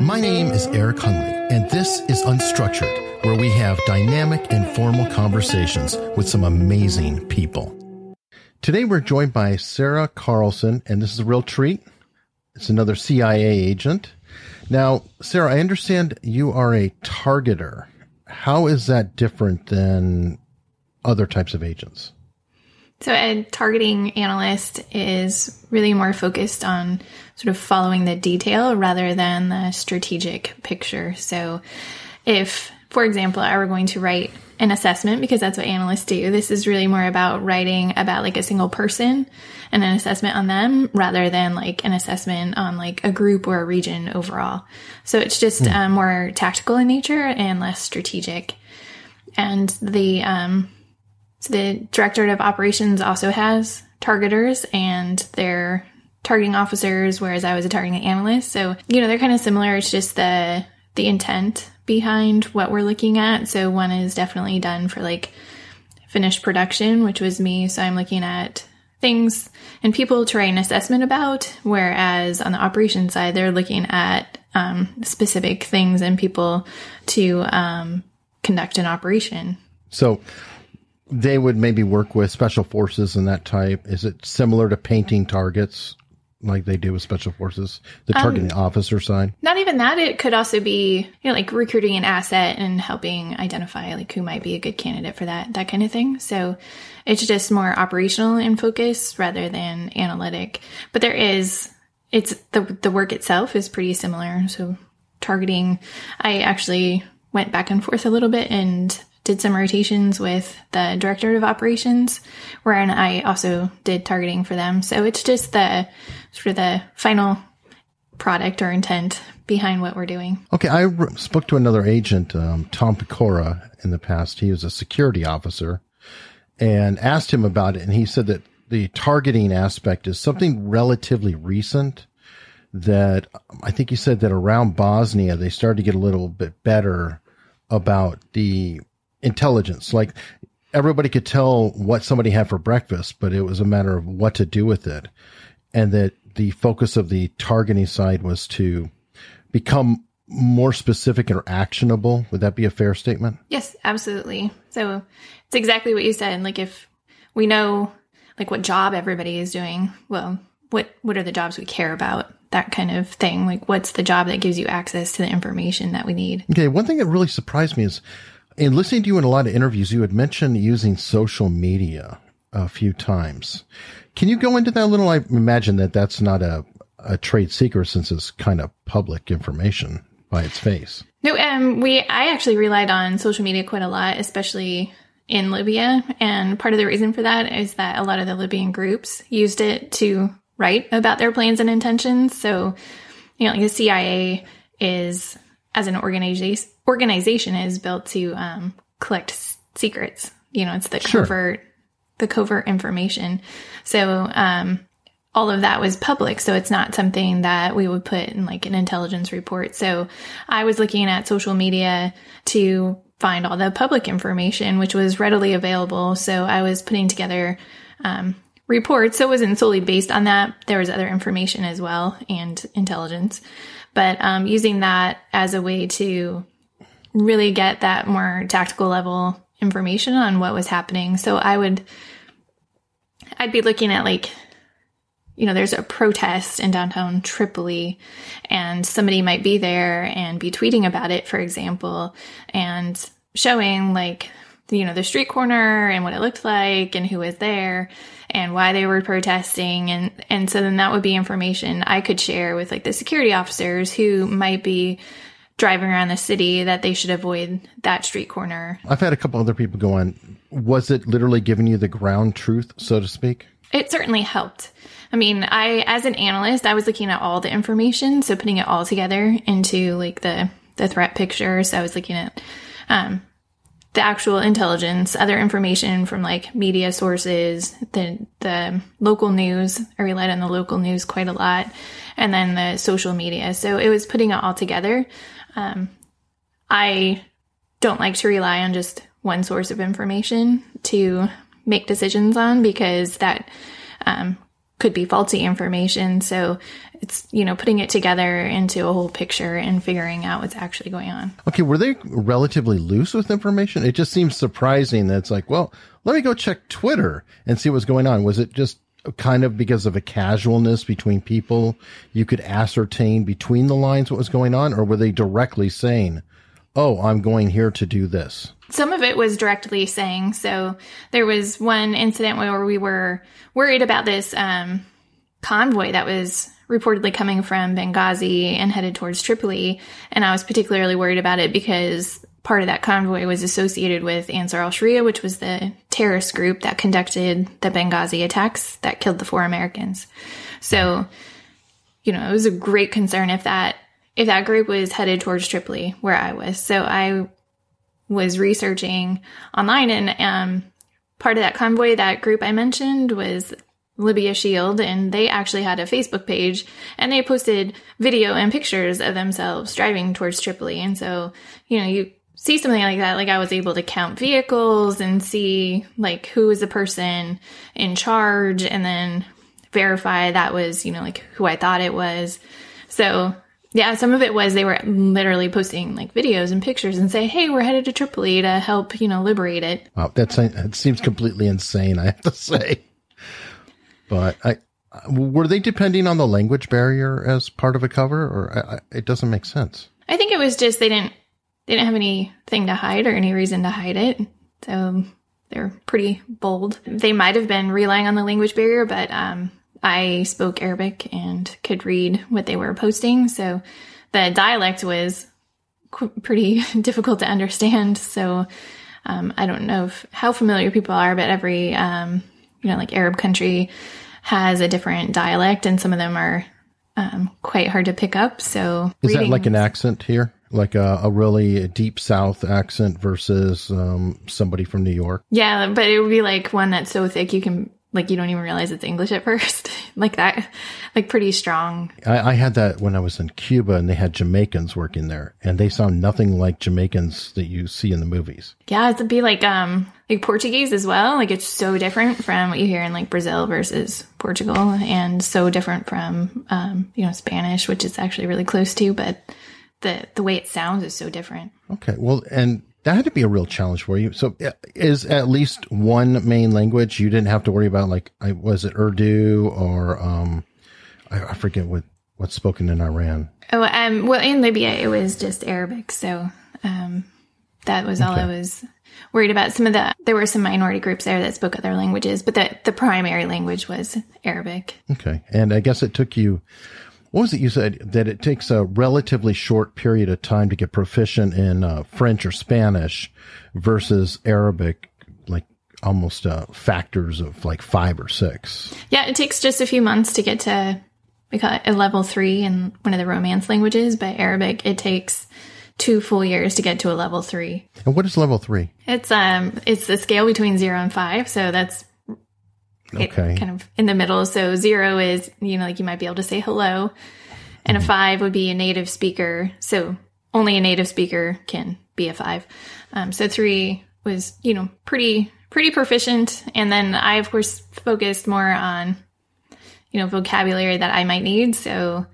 My name is Eric Hunley, and this is Unstructured, where we have dynamic and formal conversations with some amazing people. Today we're joined by Sarah Carlson, and this is a real treat. It's another CIA agent. Now, Sarah, I understand you are a targeter. How is that different than other types of agents? So, a targeting analyst is really more focused on sort of following the detail rather than the strategic picture. So, if, for example, I were going to write an assessment, because that's what analysts do, this is really more about writing about like a single person and an assessment on them rather than like an assessment on like a group or a region overall. So, it's just mm. um, more tactical in nature and less strategic. And the, um, so the Directorate of Operations also has targeters and they're targeting officers, whereas I was a targeting analyst. So, you know, they're kind of similar. It's just the the intent behind what we're looking at. So one is definitely done for like finished production, which was me. So I'm looking at things and people to write an assessment about, whereas on the operation side, they're looking at um, specific things and people to um, conduct an operation. So they would maybe work with special forces and that type. Is it similar to painting targets like they do with special forces, the um, targeting um, officer side? Not even that. It could also be, you know, like recruiting an asset and helping identify like who might be a good candidate for that, that kind of thing. So it's just more operational in focus rather than analytic. But there is, it's the, the work itself is pretty similar. So targeting, I actually went back and forth a little bit and did some rotations with the director of operations, wherein I also did targeting for them. So it's just the sort of the final product or intent behind what we're doing. Okay, I spoke to another agent, um, Tom Pecora, in the past. He was a security officer, and asked him about it, and he said that the targeting aspect is something relatively recent. That I think he said that around Bosnia they started to get a little bit better about the intelligence. Like everybody could tell what somebody had for breakfast, but it was a matter of what to do with it. And that the focus of the targeting side was to become more specific or actionable. Would that be a fair statement? Yes, absolutely. So it's exactly what you said. Like if we know like what job everybody is doing, well, what what are the jobs we care about? That kind of thing. Like what's the job that gives you access to the information that we need? Okay, one thing that really surprised me is in listening to you in a lot of interviews, you had mentioned using social media a few times. Can you go into that a little? I imagine that that's not a, a trade secret since it's kind of public information by its face. No, um, we I actually relied on social media quite a lot, especially in Libya, and part of the reason for that is that a lot of the Libyan groups used it to write about their plans and intentions. So, you know, like the CIA is as an organization organization is built to um, collect secrets. You know, it's the sure. covert the covert information. So um, all of that was public. So it's not something that we would put in like an intelligence report. So I was looking at social media to find all the public information, which was readily available. So I was putting together um, reports. So it wasn't solely based on that. There was other information as well and intelligence but um, using that as a way to really get that more tactical level information on what was happening. So I would, I'd be looking at like, you know, there's a protest in downtown Tripoli and somebody might be there and be tweeting about it, for example, and showing like, you know, the street corner and what it looked like and who was there and why they were protesting and and so then that would be information I could share with like the security officers who might be driving around the city that they should avoid that street corner. I've had a couple other people go on. Was it literally giving you the ground truth, so to speak? It certainly helped. I mean, I as an analyst, I was looking at all the information, so putting it all together into like the the threat picture. So I was looking at um, the actual intelligence, other information from like media sources, the the local news. I relied on the local news quite a lot, and then the social media. So it was putting it all together. Um, I don't like to rely on just one source of information to make decisions on because that um, could be faulty information. So it's, you know, putting it together into a whole picture and figuring out what's actually going on. Okay. Were they relatively loose with information? It just seems surprising that it's like, well, let me go check Twitter and see what's going on. Was it just kind of because of a casualness between people? You could ascertain between the lines what was going on, or were they directly saying, oh, I'm going here to do this? Some of it was directly saying. So there was one incident where we were worried about this um, convoy that was reportedly coming from Benghazi and headed towards Tripoli. And I was particularly worried about it because part of that convoy was associated with Ansar al Sharia, which was the terrorist group that conducted the Benghazi attacks that killed the four Americans. So, you know, it was a great concern if that if that group was headed towards Tripoli, where I was. So I was researching online, and um, part of that convoy, that group I mentioned, was Libya Shield, and they actually had a Facebook page, and they posted video and pictures of themselves driving towards Tripoli. And so, you know, you see something like that, like I was able to count vehicles and see like who is the person in charge, and then verify that was, you know, like who I thought it was. So yeah, some of it was they were literally posting like videos and pictures and say, "Hey, we're headed to Tripoli to help, you know, liberate it." Wow, that's that seems completely insane. I have to say, but I were they depending on the language barrier as part of a cover, or I, it doesn't make sense. I think it was just they didn't they didn't have anything to hide or any reason to hide it, so they're pretty bold. They might have been relying on the language barrier, but um, I spoke Arabic and could read what they were posting. So the dialect was qu- pretty difficult to understand. So um, I don't know if, how familiar people are, but every, um, you know, like Arab country has a different dialect and some of them are um, quite hard to pick up. So is that like an accent here? Like a, a really deep South accent versus um, somebody from New York? Yeah, but it would be like one that's so thick you can like you don't even realize it's English at first. like that, like pretty strong. I, I, had that when I was in Cuba and they had Jamaicans working there and they sound nothing like Jamaicans that you see in the movies. Yeah, it'd be like, um, like Portuguese as well. Like it's so different from what you hear in like Brazil versus Portugal and so different from, um, you know, Spanish, which is actually really close to, but the, the way it sounds is so different. Okay. Well, and that had to be a real challenge for you. So is at least one main language you didn't have to worry about? Like, was it Urdu or, um, I, I forget what, what's spoken in Iran. Oh, um, well, in Libya, it was just Arabic. So, um, that was all okay. I was worried about. Some of the, there were some minority groups there that spoke other languages, but the, the primary language was Arabic. Okay. And I guess it took you, what was it you said that it takes a relatively short period of time to get proficient in uh, French or Spanish versus Arabic, like almost uh, factors of like five or six. Yeah, it takes just a few months to get to we call it a level three in one of the Romance languages, but Arabic it takes two full years to get to a level three. And what is level three? It's um it's the scale between zero and five, so that's okay. kind of in the middle. So zero is, you know, like you might be able to say hello. And mm-hmm. a five would be a native speaker. So only a native speaker can be a five. Um, so three was, you know, pretty, pretty proficient. And then I, of course, focused more on, you know, vocabulary that I might need. So,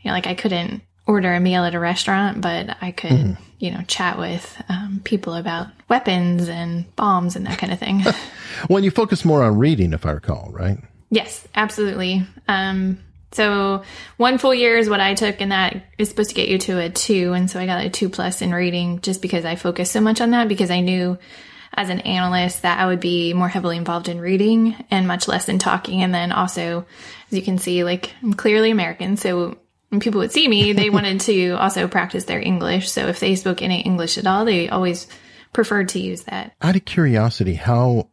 you know, like I couldn't order a meal at a restaurant, but I could, mm-hmm. you know, chat with um, people about weapons and bombs and that kind of thing. well, you focus more on reading, if I recall, right? Yes, absolutely. Um, so one full year is what I took, and that is supposed to get you to a two. And so I got a two plus in reading just because I focused so much on that because I knew as an analyst that I would be more heavily involved in reading and much less in talking. And then also, as you can see, like I'm clearly American. So when people would see me, they wanted to also practice their English. So if they spoke any English at all, they always preferred to use that. Out of curiosity, how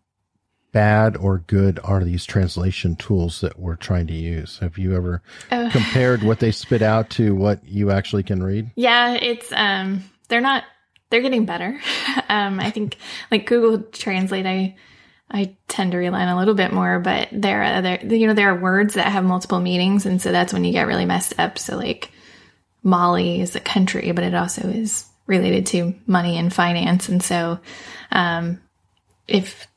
bad or good are these translation tools that we're trying to use? Have you ever oh. compared what they spit out to what you actually can read? Yeah, it's um they're not they're getting better. um I think like Google Translate I I tend to rely on a little bit more, but there are other, you know, there are words that have multiple meanings. And so that's when you get really messed up. So like Mali is a country, but it also is related to money and finance. And so, um, if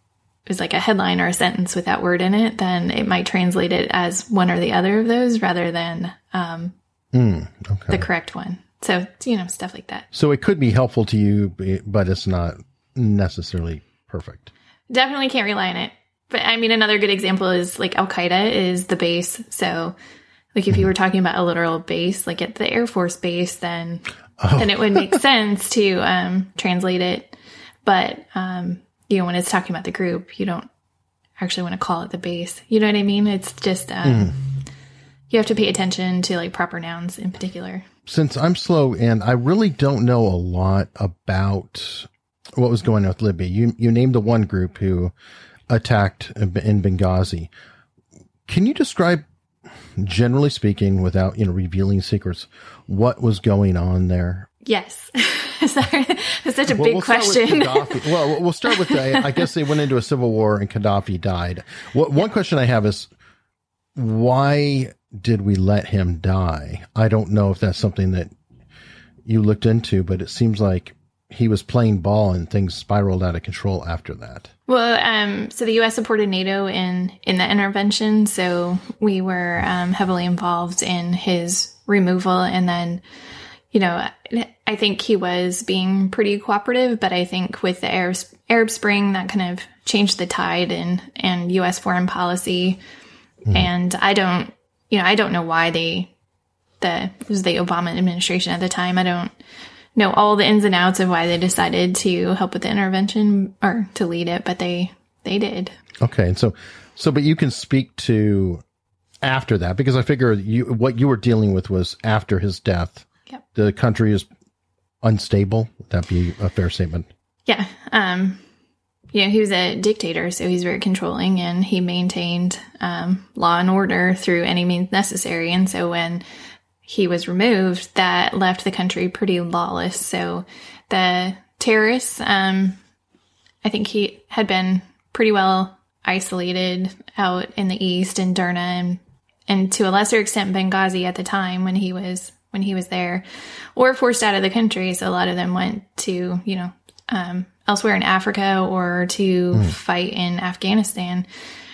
was like a headline or a sentence with that word in it, then it might translate it as one or the other of those rather than um, Mm, okay. the correct one. So, you know, stuff like that. So it could be helpful to you, but it's not necessarily perfect. Definitely can't rely on it. But I mean, another good example is like Al Qaeda is the base. So, like if you were talking about a literal base, like at the Air Force base, then then it would make sense to um, translate it. But um, you know, when it's talking about the group, you don't actually want to call it the base. You know what I mean? It's just um, you have to pay attention to like proper nouns in particular. Since I'm slow and I really don't know a lot about what was going on with Libya, you you named the one group who attacked in Benghazi. Can you describe, generally speaking, without you know revealing secrets, what was going on there? Yes. Sorry, that's such a Well, big we'll question. Well, we'll start with the, I guess they went into a civil war and Gaddafi died. One question I have is why did we let him die? I don't know if that's something that you looked into, but it seems like he was playing ball and things spiraled out of control after that. Well, um, so the U.S. supported NATO in in the intervention, so we were um, heavily involved in his removal, and then, you know, I think he was being pretty cooperative, but I think with the Arab, Arab Spring, that kind of changed the tide and and U.S. foreign policy, and I don't, you know, I don't know why they, the it was the Obama administration at the time. I don't know all the ins and outs of why they decided to help with the intervention or to lead it, but they they did. Okay, and so, so, but you can speak to after that because I figure you what you were dealing with was after his death. Yep. The country is unstable. Would that be a fair statement? Yeah. Um you know, he was a dictator, so he's very controlling and he maintained um, law and order through any means necessary. And so when he was removed, that left the country pretty lawless. So the terrorists, um, I think he had been pretty well isolated out in the east in Derna and, and to a lesser extent Benghazi at the time when he was when he was there, or forced out of the country. So a lot of them went to you know um, elsewhere in Africa or to fight in Afghanistan.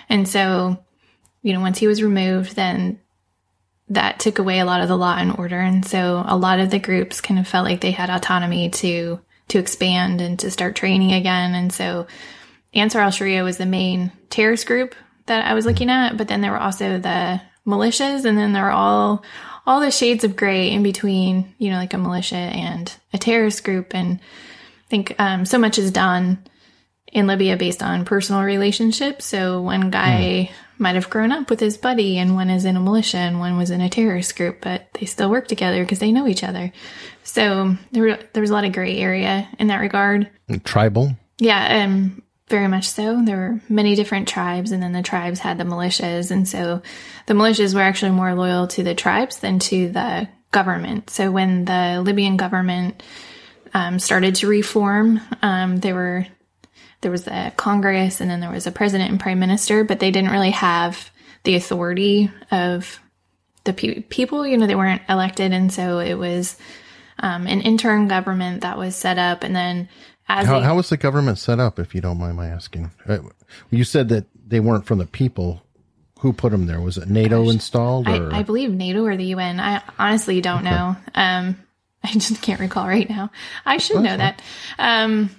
And so, you know, once he was removed, then that took away a lot of the law and order. And so a lot of the groups kind of felt like they had autonomy to to expand and to start training again. And so Ansar al Sharia was the main terrorist group that I was looking at, but then there were also the militias and then there were all all the shades of gray in between, you know, like a militia and a terrorist group. And I think um, so much is done in Libya based on personal relationships. So one guy might have grown up with his buddy, and one is in a militia, and one was in a terrorist group, but they still work together because they know each other. So there, were, there was a lot of gray area in that regard. Tribal. Yeah, um, very much so. There were many different tribes, and then the tribes had the militias, and so the militias were actually more loyal to the tribes than to the government. So when the Libyan government um, started to reform, um, there were there was a Congress, and then there was a president and prime minister, but they didn't really have the authority of the pe- people. You know, they weren't elected, and so it was um, an interim government that was set up, and then as How, they- how was the government set up, if you don't mind my asking? Uh, you said that they weren't from the people. Who put them there? Was it NATO installed? Or? I, I believe NATO or the UN. I honestly don't know. Um, I just can't recall right now. I should know that. Um,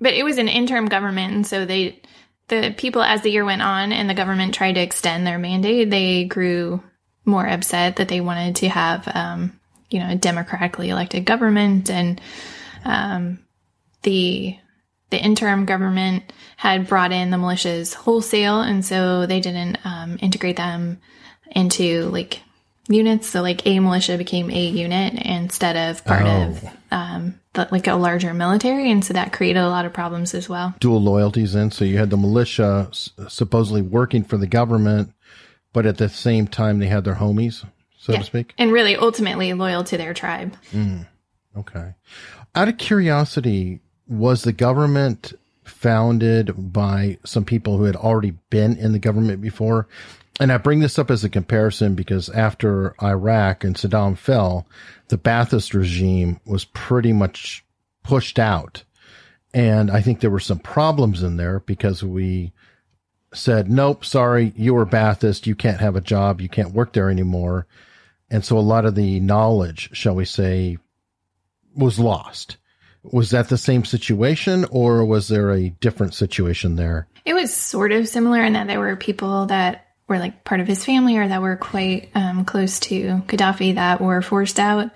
but it was an interim government, and so they, the people, as the year went on, and the government tried to extend their mandate, they grew more upset that they wanted to have, um, you know, a democratically elected government, and um, the the interim government had brought in the militias wholesale, and so they didn't um, integrate them into like units. So like a militia became a unit instead of part of um, the, like a larger military, and so that created a lot of problems as well. dual loyalties in. So you had the militia s- supposedly working for the government, but at the same time they had their homies, so Yeah. to speak. And really, ultimately loyal to their tribe. Okay. Out of curiosity, was the government founded by some people who had already been in the government before? And I bring this up as a comparison because after Iraq and Saddam fell, the Ba'athist regime was pretty much pushed out. And I think there were some problems in there because we said, nope, sorry, you were Baathist. You can't have a job. You can't work there anymore. And so a lot of the knowledge, shall we say, was lost. Was that the same situation or was there a different situation there? It was sort of similar in that there were people that were like part of his family or that were quite um, close to Gaddafi that were forced out.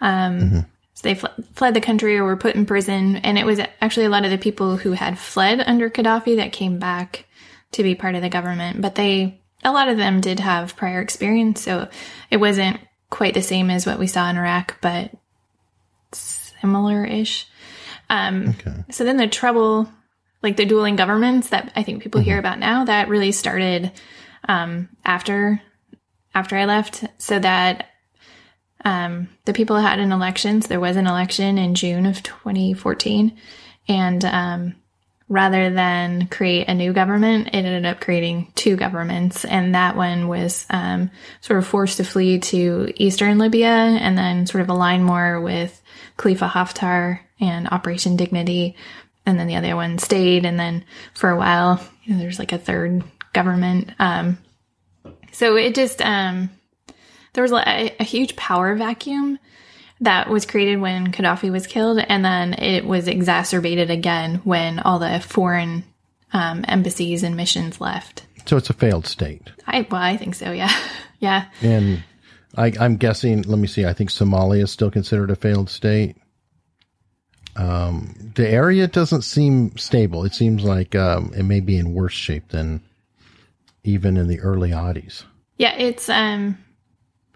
Um, mm-hmm. So they fl- fled the country or were put in prison. And it was actually a lot of the people who had fled under Gaddafi that came back to be part of the government. But they, a lot of them did have prior experience. So it wasn't quite the same as what we saw in Iraq, but similar ish. Um, okay. So then the trouble, like the dueling governments that I think people mm-hmm. hear about now, that really started um, after after I left, so that um, the people had an election. So there was an election in June of 2014, and um, rather than create a new government, it ended up creating two governments, and that one was um, sort of forced to flee to eastern Libya, and then sort of align more with Khalifa Haftar and Operation Dignity, and then the other one stayed, and then for a while, you know, there's like a third government. Um, so it just, um, there was a, a, huge power vacuum that was created when Gaddafi was killed, and then it was exacerbated again when all the foreign um, embassies and missions left. So it's a failed state. I well, I think so. Yeah, yeah. And I, I'm guessing. Let me see. I think Somalia is still considered a failed state. Um, the area doesn't seem stable. It seems like um, it may be in worse shape than even in the early oddies. Yeah, it's um,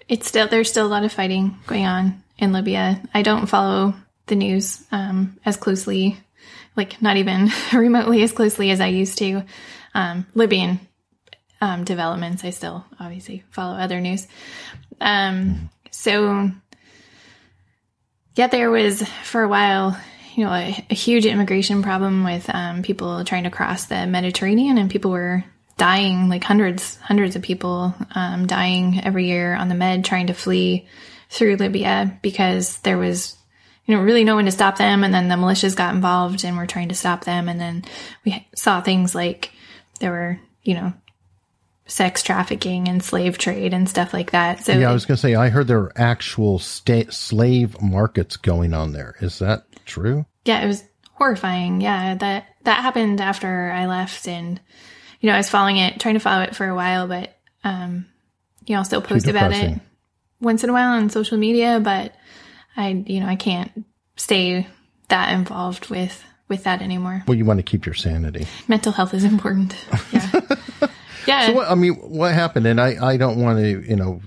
it's still there's still a lot of fighting going on in Libya. I don't follow the news um, as closely, like not even remotely as closely as I used to. Um, Libyan um, developments, I still obviously follow other news. Um, so yeah, there was for a while you know, a, a huge immigration problem with um, people trying to cross the Mediterranean, and people were dying, like hundreds, hundreds of people um, dying every year on the Med trying to flee through Libya because there was, you know, really no one to stop them. And then the militias got involved and were trying to stop them. And then we saw things like there were, you know, sex trafficking and slave trade and stuff like that. So yeah, I was going to say I heard there were actual state slave markets going on there. Is that true? Yeah, it was horrifying. Yeah, that that happened after I left and you know, I was following it, trying to follow it for a while, but um, you know, I'll still post about it once in a while on social media, but I, you know, I can't stay that involved with with that anymore. Well, you want to keep your sanity. Mental health is important. Yeah. yeah. So what, I mean, what happened? And I, I don't want to, you know,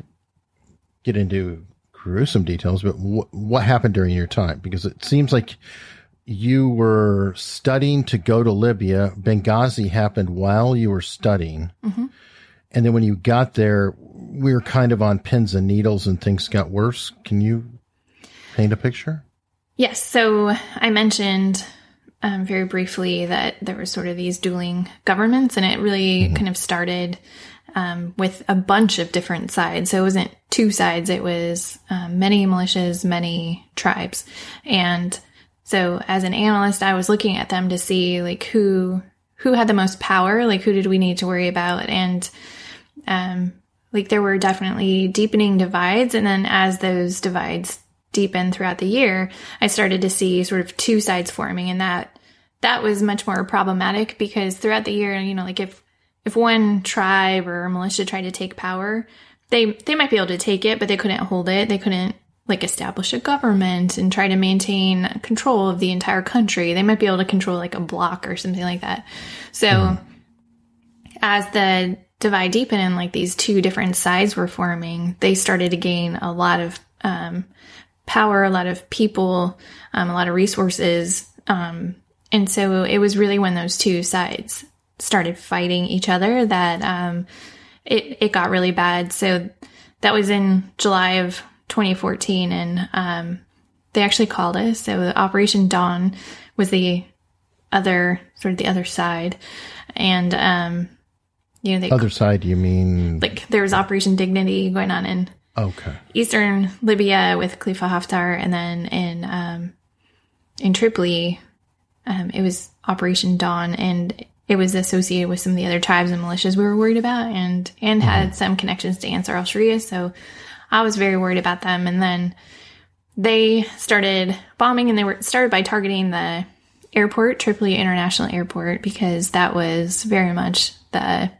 get into gruesome details, but wh- what happened during your time? Because it seems like you were studying to go to Libya. Benghazi happened while you were studying. Mm-hmm. And then when you got there, we were kind of on pins and needles and things got worse. Can you paint a picture? Yes. So I mentioned um, very briefly that there were sort of these dueling governments, and it really mm-hmm. kind of started um, with a bunch of different sides. So it wasn't two sides, it was um, many militias, many tribes. And so as an analyst, I was looking at them to see like who who had the most power, like who did we need to worry about, and um, like there were definitely deepening divides. And then as those divides deepened throughout the year, I started to see sort of two sides forming, and that that was much more problematic because throughout the year, you know, like if if one tribe or militia tried to take power, they they might be able to take it, but they couldn't hold it. They couldn't like establish a government and try to maintain control of the entire country. They might be able to control like a block or something like that. So mm. as the divide deepened and like these two different sides were forming, they started to gain a lot of um, power, a lot of people, um, a lot of resources. Um, and so it was really when those two sides started fighting each other that um, it, it got really bad. So that was in July of 2014, and um, they actually called us. So Operation Dawn was the other sort of the other side, and um, you know, the other side. You mean like there was Operation Dignity going on in okay eastern Libya with Khalifa Haftar, and then in um, in Tripoli. Um, it was Operation Dawn, and it was associated with some of the other tribes and militias we were worried about, and and had some connections to Ansar al Sharia. So I was very worried about them. And then they started bombing, and they were started by targeting the airport, Tripoli International Airport, because that was very much the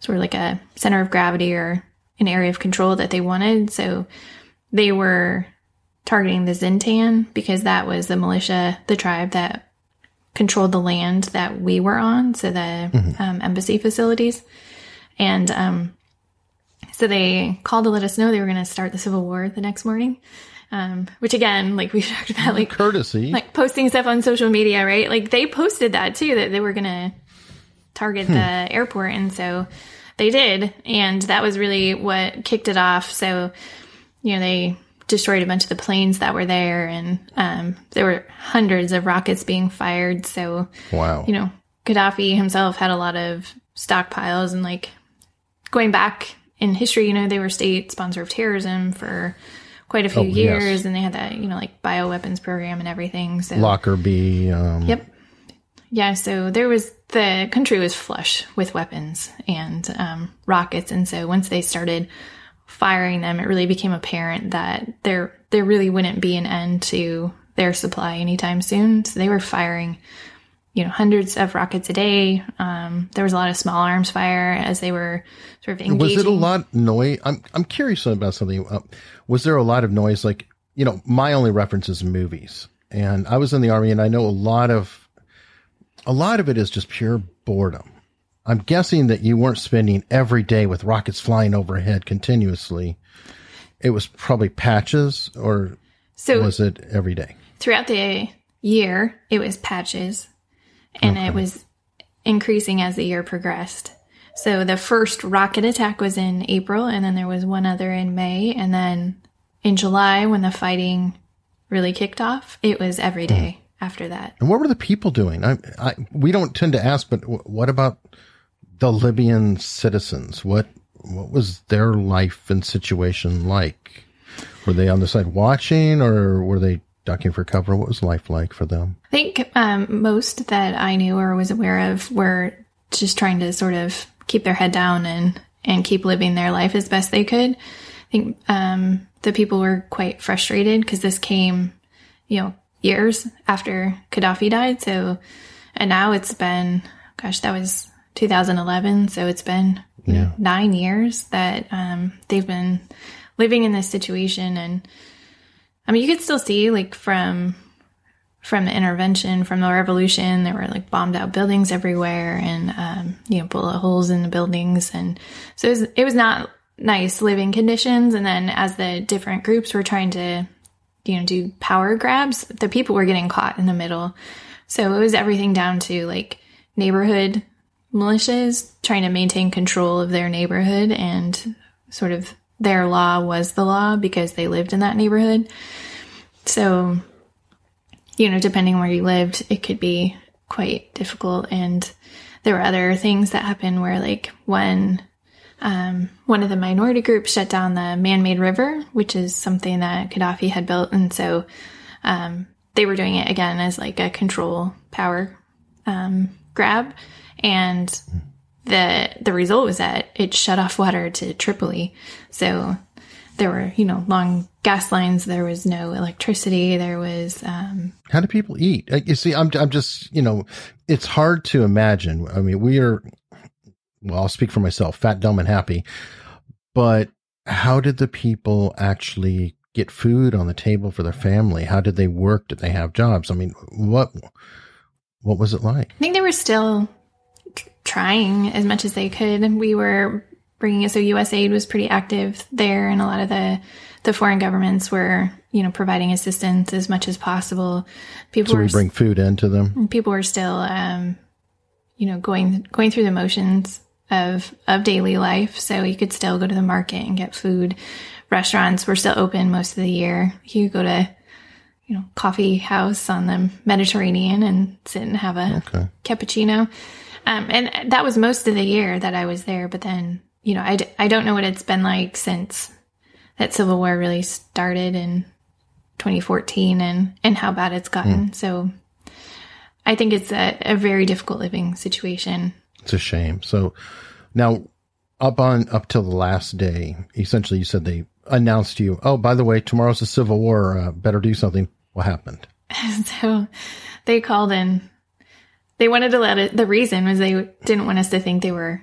sort of like a center of gravity or an area of control that they wanted. So they were targeting the Zintan because that was the militia, the tribe that controlled the land that we were on, so the mm-hmm. um, embassy facilities. And um, so they called to let us know they were going to start the civil war the next morning. Um, which again, like we talked about, like courtesy, like posting stuff on social media, right? Like they posted that too, that they were going to target hmm. the airport. And so they did. And that was really what kicked it off. So, you know, they destroyed a bunch of the planes that were there, and um, there were hundreds of rockets being fired. So, wow, you know, Gaddafi himself had a lot of stockpiles, and like going back in history, you know, they were state sponsor of terrorism for quite a few oh, years, yes. and they had that, you know, like bioweapons program and everything. So Lockerbie, um, yep, yeah. So there was the country was flush with weapons and um, rockets, and so once they started firing them, it really became apparent that there there really wouldn't be an end to their supply anytime soon. So they were firing, you know, hundreds of rockets a day. Um, there was a lot of small arms fire as they were sort of engaging. Was it a lot noise? I'm I'm curious about something. Uh, was there a lot of noise? Like, you know, my only reference is movies, and I was in the army, and I know a lot of a lot of it is just pure boredom. I'm guessing that you weren't spending every day with rockets flying overhead continuously. It was probably patches, or so was it every day? Throughout the year, it was patches, and okay. it was increasing as the year progressed. So the first rocket attack was in April, and then there was one other in May, and then in July, when the fighting really kicked off, it was every day mm. after that. And what were the people doing? I, I, we don't tend to ask, but what about the Libyan citizens? What what was their life and situation like? Were they on the side watching, or were they ducking for cover? What was life like for them? I think um, most that I knew or was aware of were just trying to sort of keep their head down and and keep living their life as best they could. I think um, the people were quite frustrated because this came, you know, years after Gaddafi died. So, and now it's been, gosh, that was 2011. So it's been yeah. nine years that um, they've been living in this situation. And I mean, you could still see like from from the intervention, from the revolution, there were like bombed out buildings everywhere, and um, you know bullet holes in the buildings, and so it was, it was not nice living conditions. And then as the different groups were trying to you know do power grabs, the people were getting caught in the middle. So it was everything down to like neighborhood militias trying to maintain control of their neighborhood and sort of their law was the law because they lived in that neighborhood. So, you know, depending where you lived, it could be quite difficult. And there were other things that happened where, like, when um, one of the minority groups shut down the man made river, which is something that Gaddafi had built. And so um, they were doing it again as like a control power um, grab and the the result was that it shut off water to Tripoli. So there were you know long gas lines. There was no electricity. There was. Um, How do people eat? You see, I'm I'm just you know, it's hard to imagine. I mean, we are. Well, I'll speak for myself, fat, dumb, and happy. But how did the people actually get food on the table for their family? How did they work? Did they have jobs? I mean, what what was it like? I think they were still trying as much as they could. We were bringing it so USAID was pretty active there, and a lot of the the foreign governments were you know providing assistance as much as possible. People so we were, bring food into them. People were still um, you know going going through the motions of of daily life, so you could still go to the market and get food. Restaurants were still open most of the year. You could go to you know coffee house on the Mediterranean and sit and have a okay. cappuccino. Um, and that was most of the year that I was there. But then, you know, I d- I don't know what it's been like since that Civil War really started in 2014 and, and how bad it's gotten. Mm. So I, think it's a, a very difficult living situation. It's a shame. So now up on up till the last day, essentially you said they announced to you, oh, by the way, tomorrow's the civil war. Uh, better do something. What happened? so they called in. They wanted to let it. The reason was they didn't want us to think they were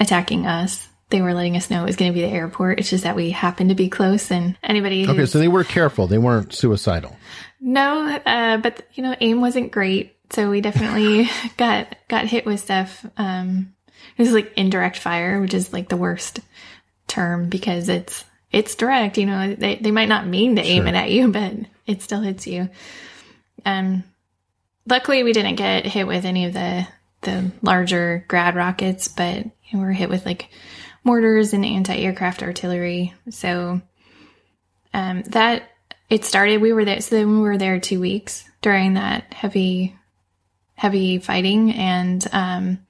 attacking us. They were letting us know it was going to be the airport. It's just that we happened to be close, and anybody. Okay, so they were careful. They weren't suicidal. No, uh, but you know, aim wasn't great, so we definitely got got hit with stuff. Um, it was like indirect fire, which is like the worst term because it's it's direct. You know, they they might not mean to aim sure. it at you, but it still hits you. Um, luckily we didn't get hit with any of the the larger grad rockets, but we were hit with like mortars and anti-aircraft artillery. So um, that it started. We were there. So then we were there two weeks during that heavy, heavy fighting, and um,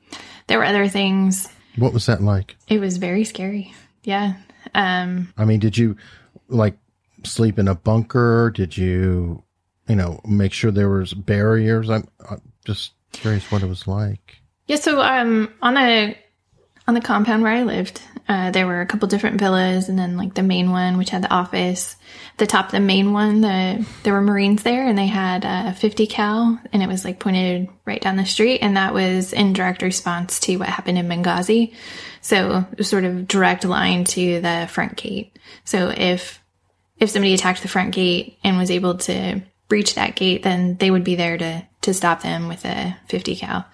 there were other things. What was that like? It was very scary. Yeah. Um, I mean, did you like sleep in a bunker? Did you, you know, make sure there was barriers? I'm, I'm just curious what it was like. Yeah. So, um, on the on the compound where I lived, uh, there were a couple different villas, and then like the main one, which had the office. the top the main one, the there were Marines there, and they had a 50 cal, and it was like pointed right down the street, and that was in direct response to what happened in Benghazi. So sort of direct line to the front gate. So if if somebody attacked the front gate and was able to breach that gate, then they would be there to to stop them with a 50 cal.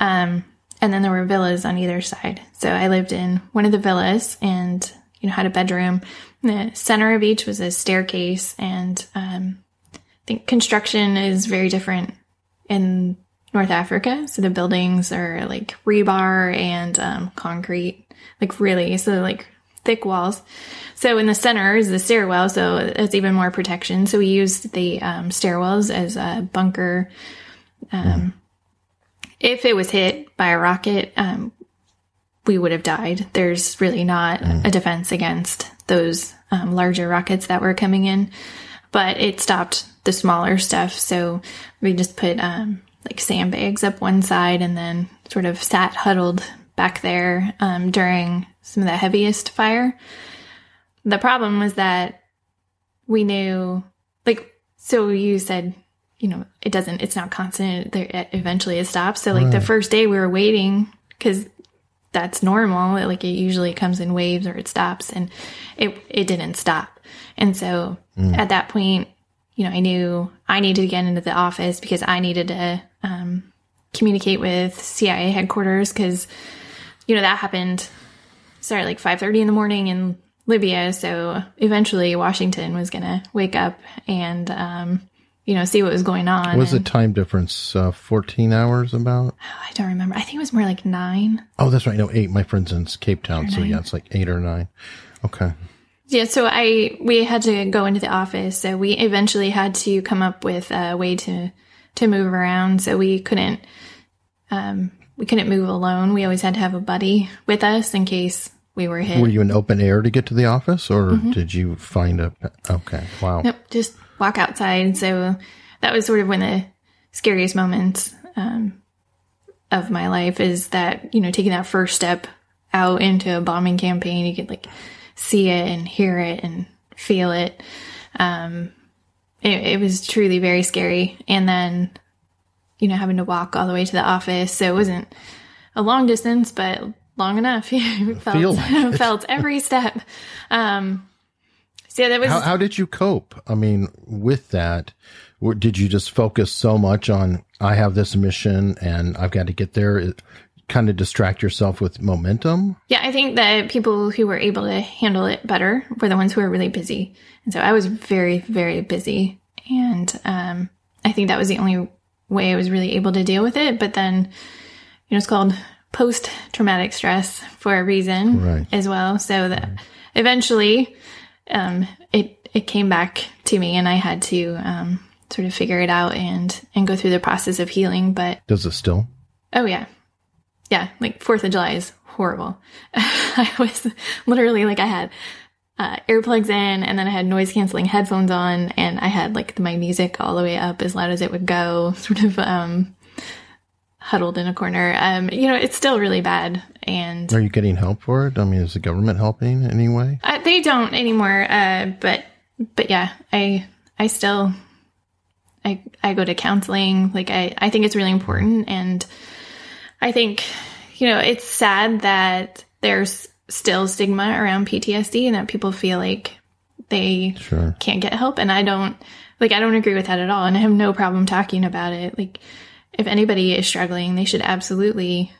Um, and then there were villas on either side. So I lived in one of the villas and you know had a bedroom. The center of each was a staircase, and um, I think construction is very different in North Africa. So the buildings are like rebar and um, concrete, like really so like thick walls. So in the center is the stairwell, so it's even more protection. So we used the um, stairwells as a bunker. Um, mm. If it was hit by a rocket, um, we would have died. There's really not mm. a defense against those um, larger rockets that were coming in, but it stopped the smaller stuff. So we just put um, like sandbags up one side and then sort of sat huddled back there um, during some of the heaviest fire. The problem was that we knew, like, so you said, you know, it doesn't, it's not constant. There, eventually it stops. So, like, right. the first day we were waiting because that's normal. Like, it usually comes in waves or it stops, and it it didn't stop. And so mm. at that point, you know, I knew I needed to get into the office because I needed to um, communicate with CIA headquarters because, you know, that happened started like 5.30 in the morning in libya. So eventually washington was gonna wake up and um, you know see what was going on what was the time difference? Uh, 14 hours about? Oh, i don't remember. I think it was more like nine. Oh, that's right. No eight. My friend's in cape town. So yeah it's like eight or nine. Okay. Yeah so i we had to go into the office. So we eventually had to come up with a way to to move around. So we couldn't um, we couldn't move alone. We always had to have a buddy with us in case we were hit. Were you in open air to get to the office, or mm-hmm. did you find a? Okay, wow. Nope, just walk outside. So that was sort of one of the scariest moments um, of my life. Is that you know taking that first step out into a bombing campaign, you could like see it and hear it and feel it. Um, it, it was truly very scary. And then you know, having to walk all the way to the office. So it wasn't a long distance, but long enough. felt, like felt every step. Um, so yeah, that was. How, how, did you cope? I mean, with that, did you just focus so much on I have this mission and I've got to get there? It, kind of distract yourself with momentum? Yeah, I think that people who were able to handle it better were the ones who were really busy. And so I was very, very busy. And um, I think that was the only way I was really able to deal with it. But then, you know, it's called post traumatic stress for a reason right. as well. So that right. eventually, um, it, it came back to me and I had to, um, sort of figure it out and, and go through the process of healing. But does it still? Oh yeah. Yeah. Like fourth of July is horrible. I was literally like, I had uh, earplugs in and then I had noise canceling headphones on and I had like my music all the way up as loud as it would go. Sort of, um, huddled in a corner. Um, you know, it's still really bad. And Are you getting help for it? I mean, is the government helping anyway? any uh, they don't anymore. Uh, but, but yeah, I, I still, I, I go to counseling. Like I, I think it's really important. And I think, you know, it's sad that there's still stigma around PTSD and that people feel like they Sure. can't get help. And I don't, like, I don't agree with that at all. And I have no problem talking about it. Like, if anybody is struggling, they should absolutely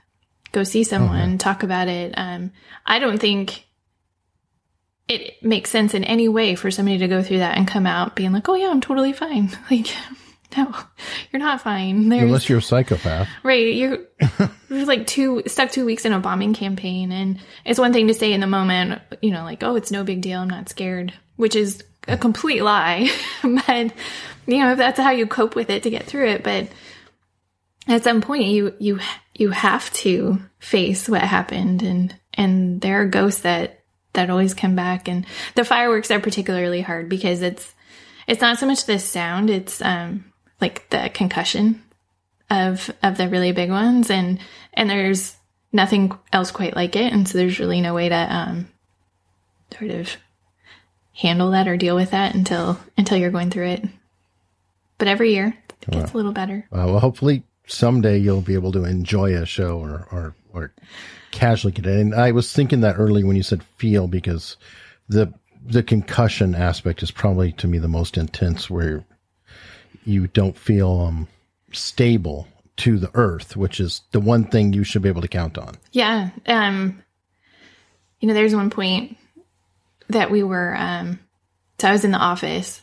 go see someone, talk about it. Um, I don't think it makes sense in any way for somebody to go through that and come out being like, oh, yeah, I'm totally fine. Like, no, you're not fine. There's, Unless you're a psychopath. Right. You're, you're like two stuck two weeks in a bombing campaign. And it's one thing to say in the moment, you know, like, oh, it's no big deal. I'm not scared, which is a complete lie. but, you know, if that's how you cope with it to get through it. But at some point you, you, you have to face what happened. And, and there are ghosts that, that always come back. And the fireworks are particularly hard because it's, it's not so much the sound, it's, um, like the concussion of of the really big ones and and there's nothing else quite like it and so there's really no way to um sort of handle that or deal with that until until you're going through it. But every year it gets a little better. Uh, well, hopefully someday you'll be able to enjoy a show or, or, or casually get in. And I was thinking that early when you said feel because the, the concussion aspect is probably to me the most intense where you don't feel, um, stable to the earth, which is the one thing you should be able to count on. yeah um you know there's one point that we were um so i was in the office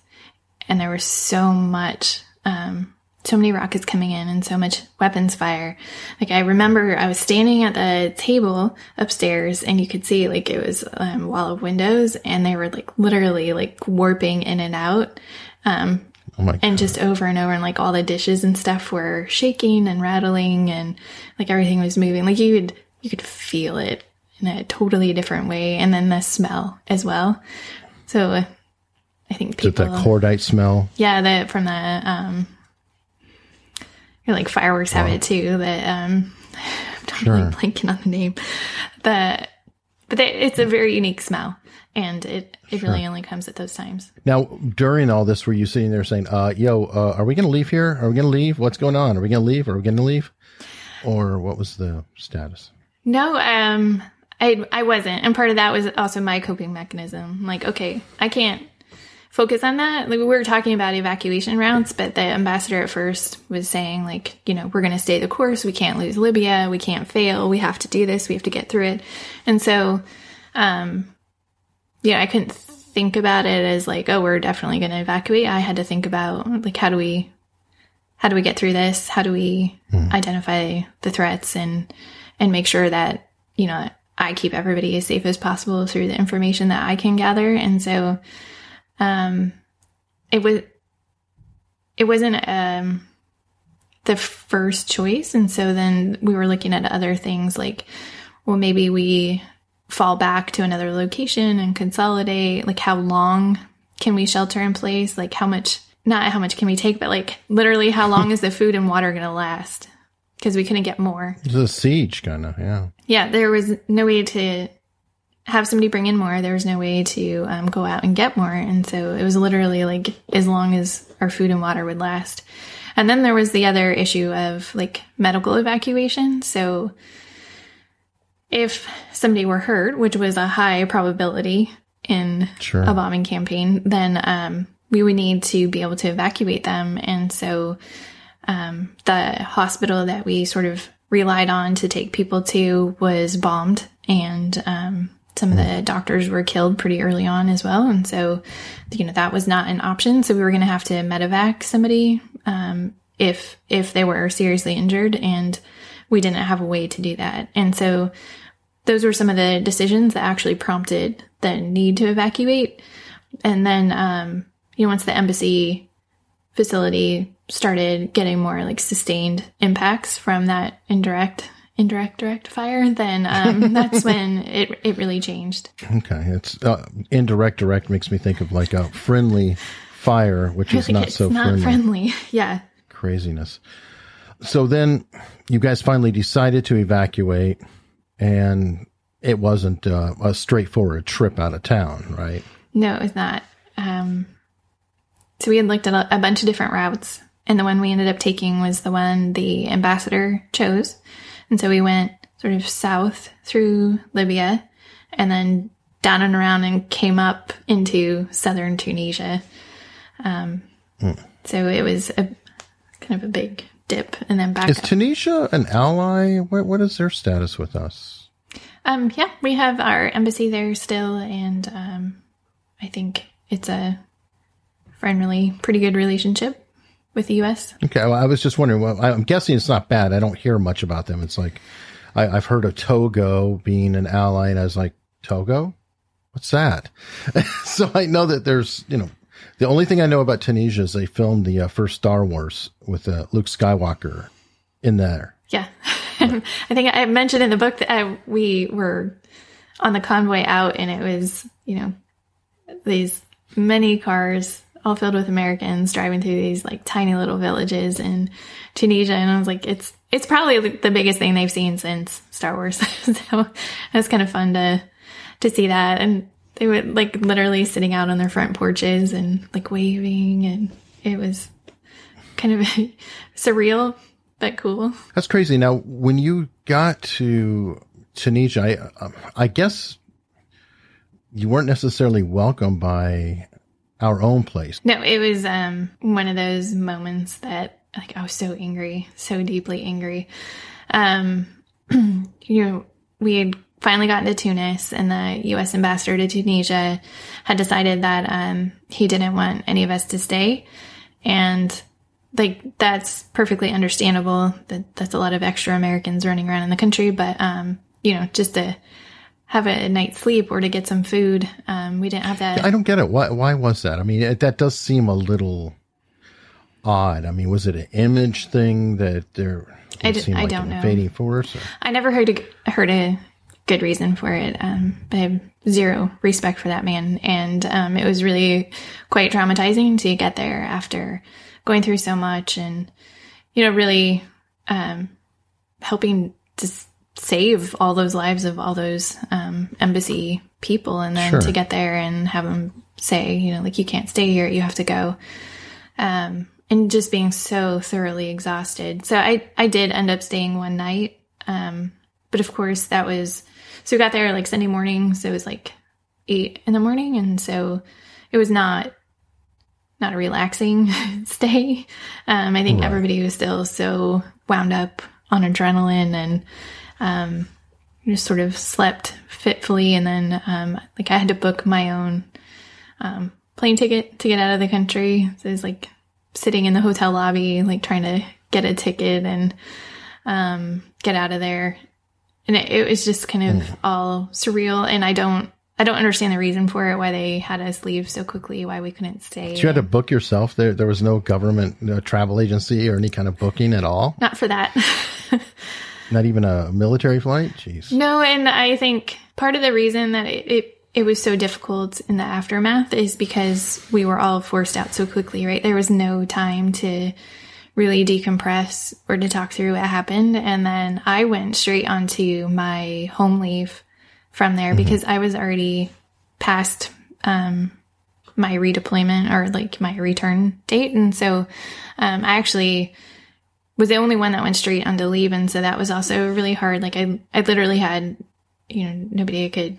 and there was so much um so many rockets coming in and so much weapons fire like i remember i was standing at the table upstairs and you could see like it was um, a wall of windows and they were like literally like warping in and out um Oh my and just over and over and like all the dishes and stuff were shaking and rattling and like everything was moving. Like you could you could feel it in a totally different way and then the smell as well. So uh, i think people that cordite smell? yeah that from the um like fireworks have it too that um i'm totally Sure. blanking on the name. The but they, it's a very unique smell and it it really only comes at those times Now, during all this, were you sitting there saying, uh, yo, uh, are we going to leave here? Are we going to leave? What's going on? Are we going to leave? Are we going to leave? Or what was the status? No, um, I I wasn't, and part of that was also my coping mechanism. Like, okay, I can't focus on that. Like, we were talking about evacuation routes, but the ambassador at first was saying, like, you know, we're going to stay the course. We can't lose Libya. We can't fail. We have to do this. We have to get through it. And so, um, yeah, I couldn't think about it as like, oh, we're definitely going to evacuate. I had to think about like, how do we how do we get through this? How do we identify the threats and and make sure that you know I keep everybody as safe as possible through the information that I can gather? And so, um, it was it wasn't um the first choice, and so then we were looking at other things like, well, maybe we fall back to another location and consolidate. Like, how long can we shelter in place? Like, how much? Not how much can we take, but like literally, how long is the food and water going to last? Because we couldn't get more. It was a siege, kind of. Yeah. Yeah, there was no way to have somebody bring in more. There was no way to um, go out and get more. And so it was literally like as long as our food and water would last. And then there was the other issue of like medical evacuation. So if somebody were hurt, which was a high probability in Sure. a bombing campaign, then um, we would need to be able to evacuate them. And so um, the hospital that we sort of relied on to take people to was bombed, and um, some of the doctors were killed pretty early on as well. And so, you know, that was not an option. So we were going to have to medevac somebody um, if if they were seriously injured, and we didn't have a way to do that. And so those were some of the decisions that actually prompted the need to evacuate. And then, um, you know, once the embassy facility started getting more like sustained impacts from that indirect, indirect, direct fire, then um, that's when it it really changed. Okay. It's uh, indirect direct makes me think of like a friendly fire, which is Like, not so not friendly. friendly. Yeah. Craziness. So then you guys finally decided to evacuate and it wasn't uh, a straightforward trip out of town, right? No, it was not. Um, so we had looked at a, a bunch of different routes, and the one we ended up taking was the one the ambassador chose. And so we went sort of south through Libya and then down and around and came up into southern Tunisia. Um, So it was a kind of a big dip and then back Is up. Tunisia an ally? What, what is their status with us? Um, yeah, we have our embassy there still, and um, I think it's a friendly, pretty good relationship with the U.S. Okay, well, I was just wondering. Well, I'm guessing it's not bad. I don't hear much about them. It's like I, I've heard of Togo being an ally, and I was like, Togo, what's that? so I know that there's, you know, the only thing I know about Tunisia is they filmed the uh, first Star Wars with uh, Luke Skywalker in there. Yeah, I think I mentioned in the book that I, we were on the convoy out, and it was you know these many cars all filled with Americans driving through these like tiny little villages in Tunisia, and I was like, it's it's probably the biggest thing they've seen since Star Wars. so it was kind of fun to to see that, and they were like literally sitting out on their front porches and like waving, and it was kind of surreal but cool. That's crazy. Now, when you got to Tunisia, I, um, I guess you weren't necessarily welcomed by our own place. No, it was um one of those moments that like I was so angry, so deeply angry. Um you know, we had finally gotten to Tunis and the US ambassador to Tunisia had decided that um he didn't want any of us to stay and like that's perfectly understandable that that's a lot of extra Americans running around in the country but um you know just to have a night's sleep or to get some food um we didn't have that I don't get it. Why, why was that? I mean, it, that does seem a little odd. I mean, was it an image thing that there I it I like don't know. invading force? Or? I never heard a, heard a good reason for it, um, but I have zero respect for that man. And um, it was really quite traumatizing to get there after going through so much and, you know, really um, helping to save all those lives of all those um, embassy people. And then Sure. to get there and have them say, you know, like, you can't stay here, you have to go um, and just being so thoroughly exhausted. So I, I did end up staying one night. Um, but of course that was, so we got there like Sunday morning. So it was like eight in the morning. And so it was not, not a relaxing stay. Um, I think Right. everybody was still so wound up on adrenaline and, um, just sort of slept fitfully. And then, um, like I had to book my own, um, plane ticket to get out of the country. So it was like sitting in the hotel lobby, like trying to get a ticket and um, get out of there. And it, it was just kind of all surreal. And I don't, I don't understand the reason for it. Why they had us leave so quickly. Why we couldn't stay. So you had to book yourself. There, there was no government uh, travel agency or any kind of booking at all. Not for that. Not even a military flight. Jeez. No, and I think part of the reason that it, it it was so difficult in the aftermath is because we were all forced out so quickly, right? There was no time to really decompress or to talk through what happened. And then I went straight onto my home leave from there because I was already past um, my redeployment or like my return date. And so um, I actually was the only one that went straight onto leave. And so that was also really hard. Like I, I literally had, you know, nobody I could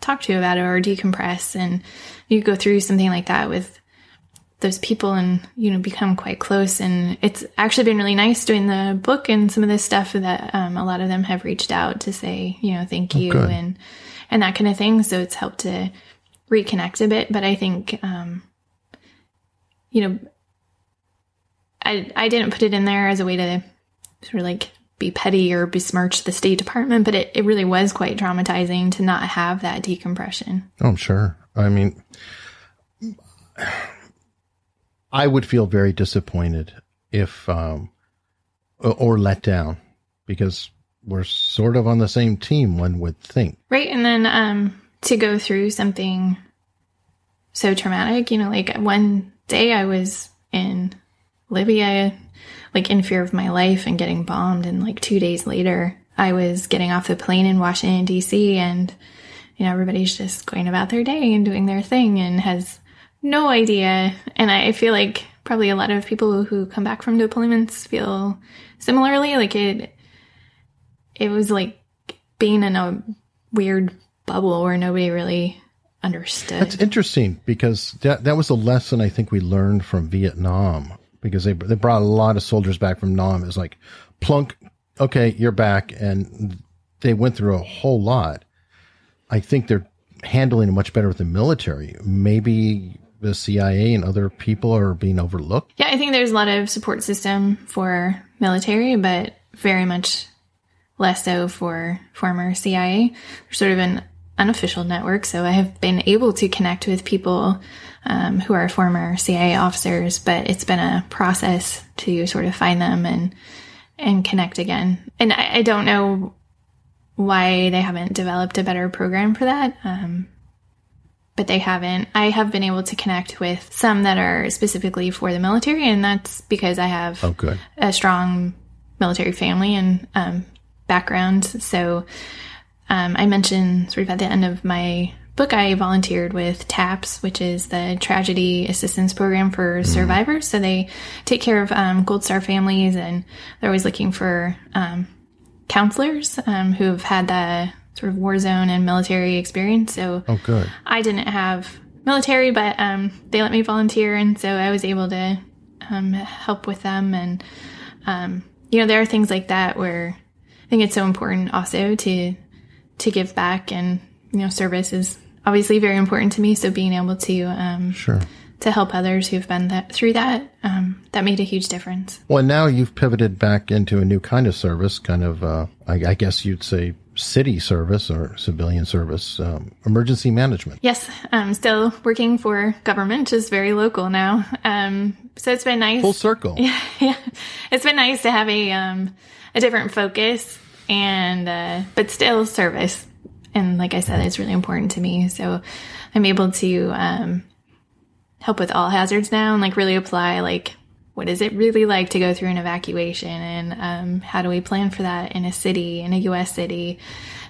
talk to about it or decompress. And you go through something like that with those people and, you know, become quite close. And it's actually been really nice doing the book and some of this stuff that um, a lot of them have reached out to say, you know, thank you good. and, and that kind of thing. So it's helped to reconnect a bit. But I think, um, you know, I, I didn't put it in there as a way to sort of like be petty or besmirch the State Department, but it, it really was quite traumatizing to not have that decompression. Oh, I'm sure. I mean, I would feel very disappointed if, um, or- let down because we're sort of on the same team, one would think. Right. And then um, to go through something so traumatic, you know, like one day I was in Libya like in fear of my life and getting bombed. And like two days later, I was getting off the plane in Washington, D.C., and, you know, everybody's just going about their day and doing their thing and has no idea. And I feel like probably a lot of people who come back from deployments feel similarly. Like it, it was like being in a weird bubble where nobody really understood. That's interesting because that that was a lesson I think we learned from Vietnam because they they brought a lot of soldiers back from Nam. It was like plunk, okay, you're back, and they went through a whole lot. I think they're handling it much better with the military. Maybe the CIA and other people are being overlooked. Yeah, I think there's a lot of support system for military, but very much less so for former CIA. There's sort of an unofficial network, so I have been able to connect with people um, who are former CIA officers, but it's been a process to sort of find them and and connect again. And I, I don't know why they haven't developed a better program for that. Um, but they haven't. I have been able to connect with some that are specifically for the military, and that's because I have oh, a strong military family and um, background. So um, I mentioned sort of at the end of my book, I volunteered with TAPS, which is the Tragedy Assistance Program for mm-hmm. survivors. So they take care of um, Gold Star families, and they're always looking for um, counselors um, who've had the sort of war zone and military experience. So oh, good. I didn't have military, but um, they let me volunteer, and so I was able to um, help with them. And um, you know, there are things like that where I think it's so important also to to give back and you know service is obviously very important to me so being able to um, sure to help others who've been that, through that um, that made a huge difference well now you've pivoted back into a new kind of service kind of uh, I, I, guess you'd say city service or civilian service um, emergency management yes i'm still working for government just very local now um, so it's been nice full circle yeah, yeah. it's been nice to have a um, a different focus and uh, but still service. And like I said, it's really important to me. So I'm able to um, help with all hazards now and like really apply like what is it really like to go through an evacuation and um, how do we plan for that in a city in a U.S. city,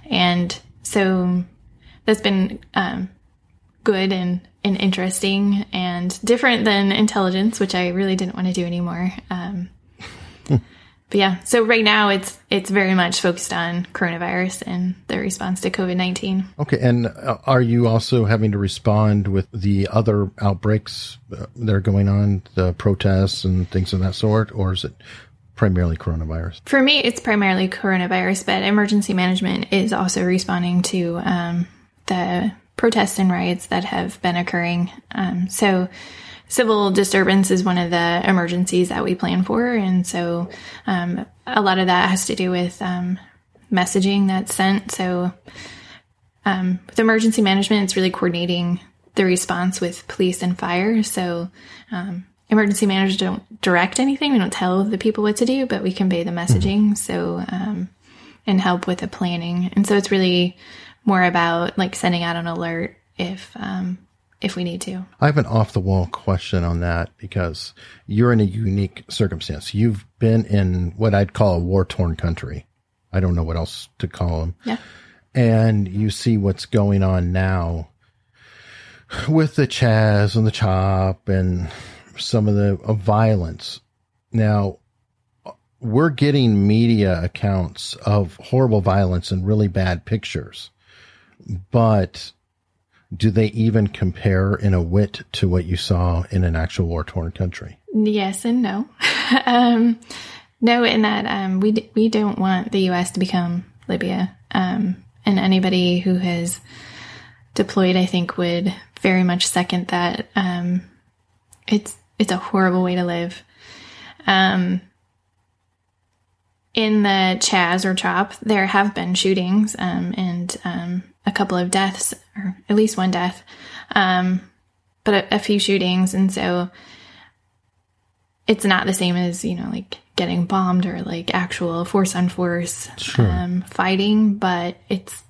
and so that's been um, good and and interesting and different than intelligence, which I really didn't want to do anymore. Um, but yeah, so right now it's it's very much focused on coronavirus and the response to COVID nineteen. Okay, and uh, are you also having to respond with the other outbreaks uh, that are going on, the protests and things of that sort, or is it primarily coronavirus? For me, it's primarily coronavirus, but emergency management is also responding to um, the protests and riots that have been occurring. Um, so civil disturbance is one of the emergencies that we plan for. And so um, a lot of that has to do with um, messaging that's sent. So um, with emergency management, it's really coordinating the response with police and fire. So um, emergency managers don't direct anything. We don't tell the people what to do, but we convey the messaging. Mm-hmm. So, um, and help with the planning. And so it's really more about like sending out an alert if um, if we need to. I have an off the wall question on that because you're in a unique circumstance. You've been in what I'd call a war torn country. I don't know what else to call them. Yeah. And you see what's going on now with the Chaz and the Chop and some of the uh, violence. Now, we're getting media accounts of horrible violence and really bad pictures. But do they even compare in a whit to what you saw in an actual war torn country? Yes and no. um, no, in that um, we d- we don't want the U.S. to become Libya, um, and anybody who has deployed, I think, would very much second that. Um, it's it's a horrible way to live. Um, in the Chaz or Chop, there have been shootings um, and a couple of deaths, or at least one death, um, but a, a, few shootings. And so it's not the same as, you know, like getting bombed or like actual force on force sure. Um, fighting, but it's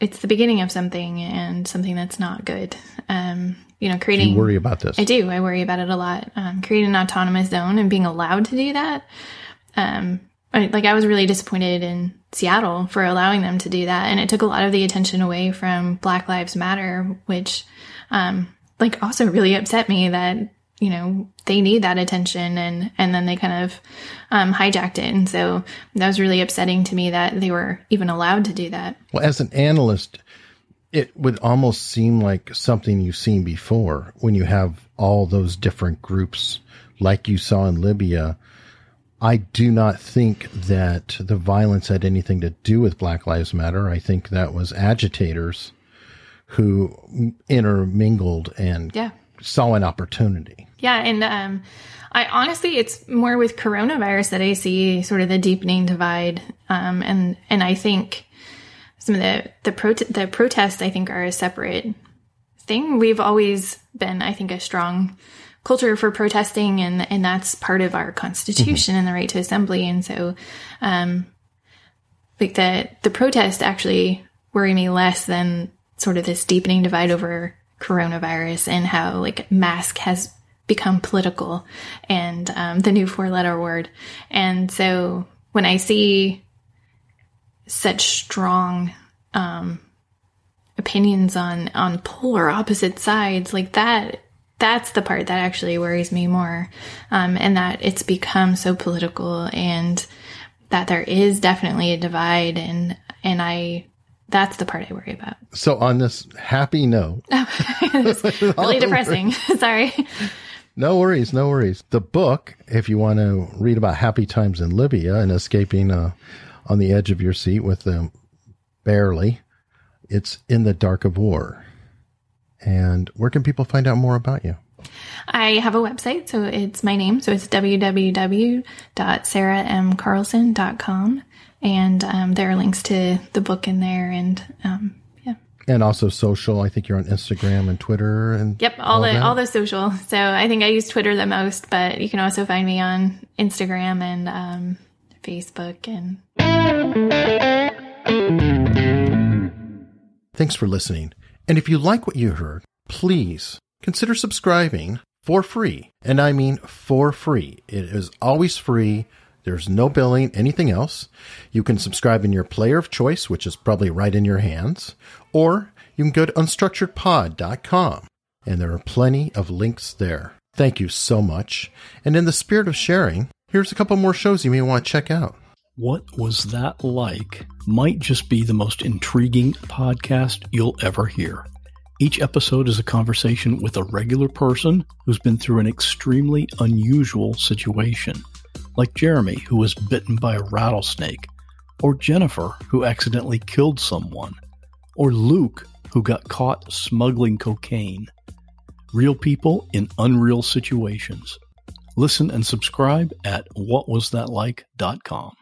it's the beginning of something and something that's not good. Um, you know, creating. You worry about this. I do. I worry about it a lot. Um, creating an autonomous zone and being allowed to do that. Um, I, like I was really disappointed in Seattle for allowing them to do that, and it took a lot of the attention away from Black Lives Matter, which, um, like also really upset me that you know they need that attention and and then they kind of um, hijacked it and so that was really upsetting to me that they were even allowed to do that. Well as an analyst it would almost seem like something you've seen before when you have all those different groups like you saw in libya i do not think that the violence had anything to do with black lives matter i think that was agitators who intermingled and yeah saw an opportunity. Yeah, and um, I honestly, it's more with coronavirus that I see sort of the deepening divide, um, and and I think some of the the pro- the protests I think are a separate thing. We've always been, I think, a strong culture for protesting, and and that's part of our constitution mm-hmm. and the right to assembly, and so, um, like the the protest actually worry me less than sort of this deepening divide over coronavirus and how like mask has become political and um, the new four letter word. And so when I see such strong um, opinions on on polar opposite sides like that that's the part that actually worries me more um, and that it's become so political and that there is definitely a divide and and i that's the part I worry about. So on this happy note, really depressing. Sorry. No worries, no worries. The book, if you want to read about happy times in Libya and escaping uh, on the edge of your seat with them barely, it's in the dark of war. And where can people find out more about you? I have a website, so it's my name. So it's www.sarahmcarlson.com and um, there are links to the book in there and um, yeah and also social i think you're on instagram and twitter and yep all, all the that. all the social so i think i use twitter the most but you can also find me on instagram and um, facebook and thanks for listening and if you like what you heard please consider subscribing for free and i mean for free it is always free there's no billing, anything else. You can subscribe in your player of choice, which is probably right in your hands, or you can go to unstructuredpod.com, and there are plenty of links there. Thank you so much. And in the spirit of sharing, here's a couple more shows you may want to check out. What Was That Like might just be the most intriguing podcast you'll ever hear. Each episode is a conversation with a regular person who's been through an extremely unusual situation like Jeremy, who was bitten by a rattlesnake, or Jennifer, who accidentally killed someone, or Luke, who got caught smuggling cocaine. Real people in unreal situations. Listen and subscribe at whatwasthatlike.com.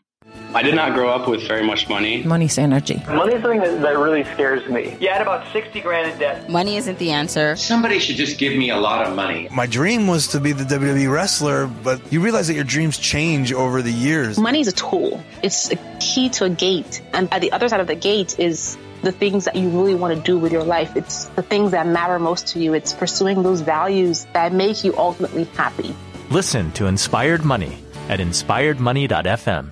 I did not grow up with very much money. Money's energy. Money is something that, that really scares me. You had about 60 grand in debt. Money isn't the answer. Somebody should just give me a lot of money. My dream was to be the WWE wrestler, but you realize that your dreams change over the years. Money is a tool, it's a key to a gate. And at the other side of the gate is the things that you really want to do with your life. It's the things that matter most to you. It's pursuing those values that make you ultimately happy. Listen to Inspired Money at inspiredmoney.fm.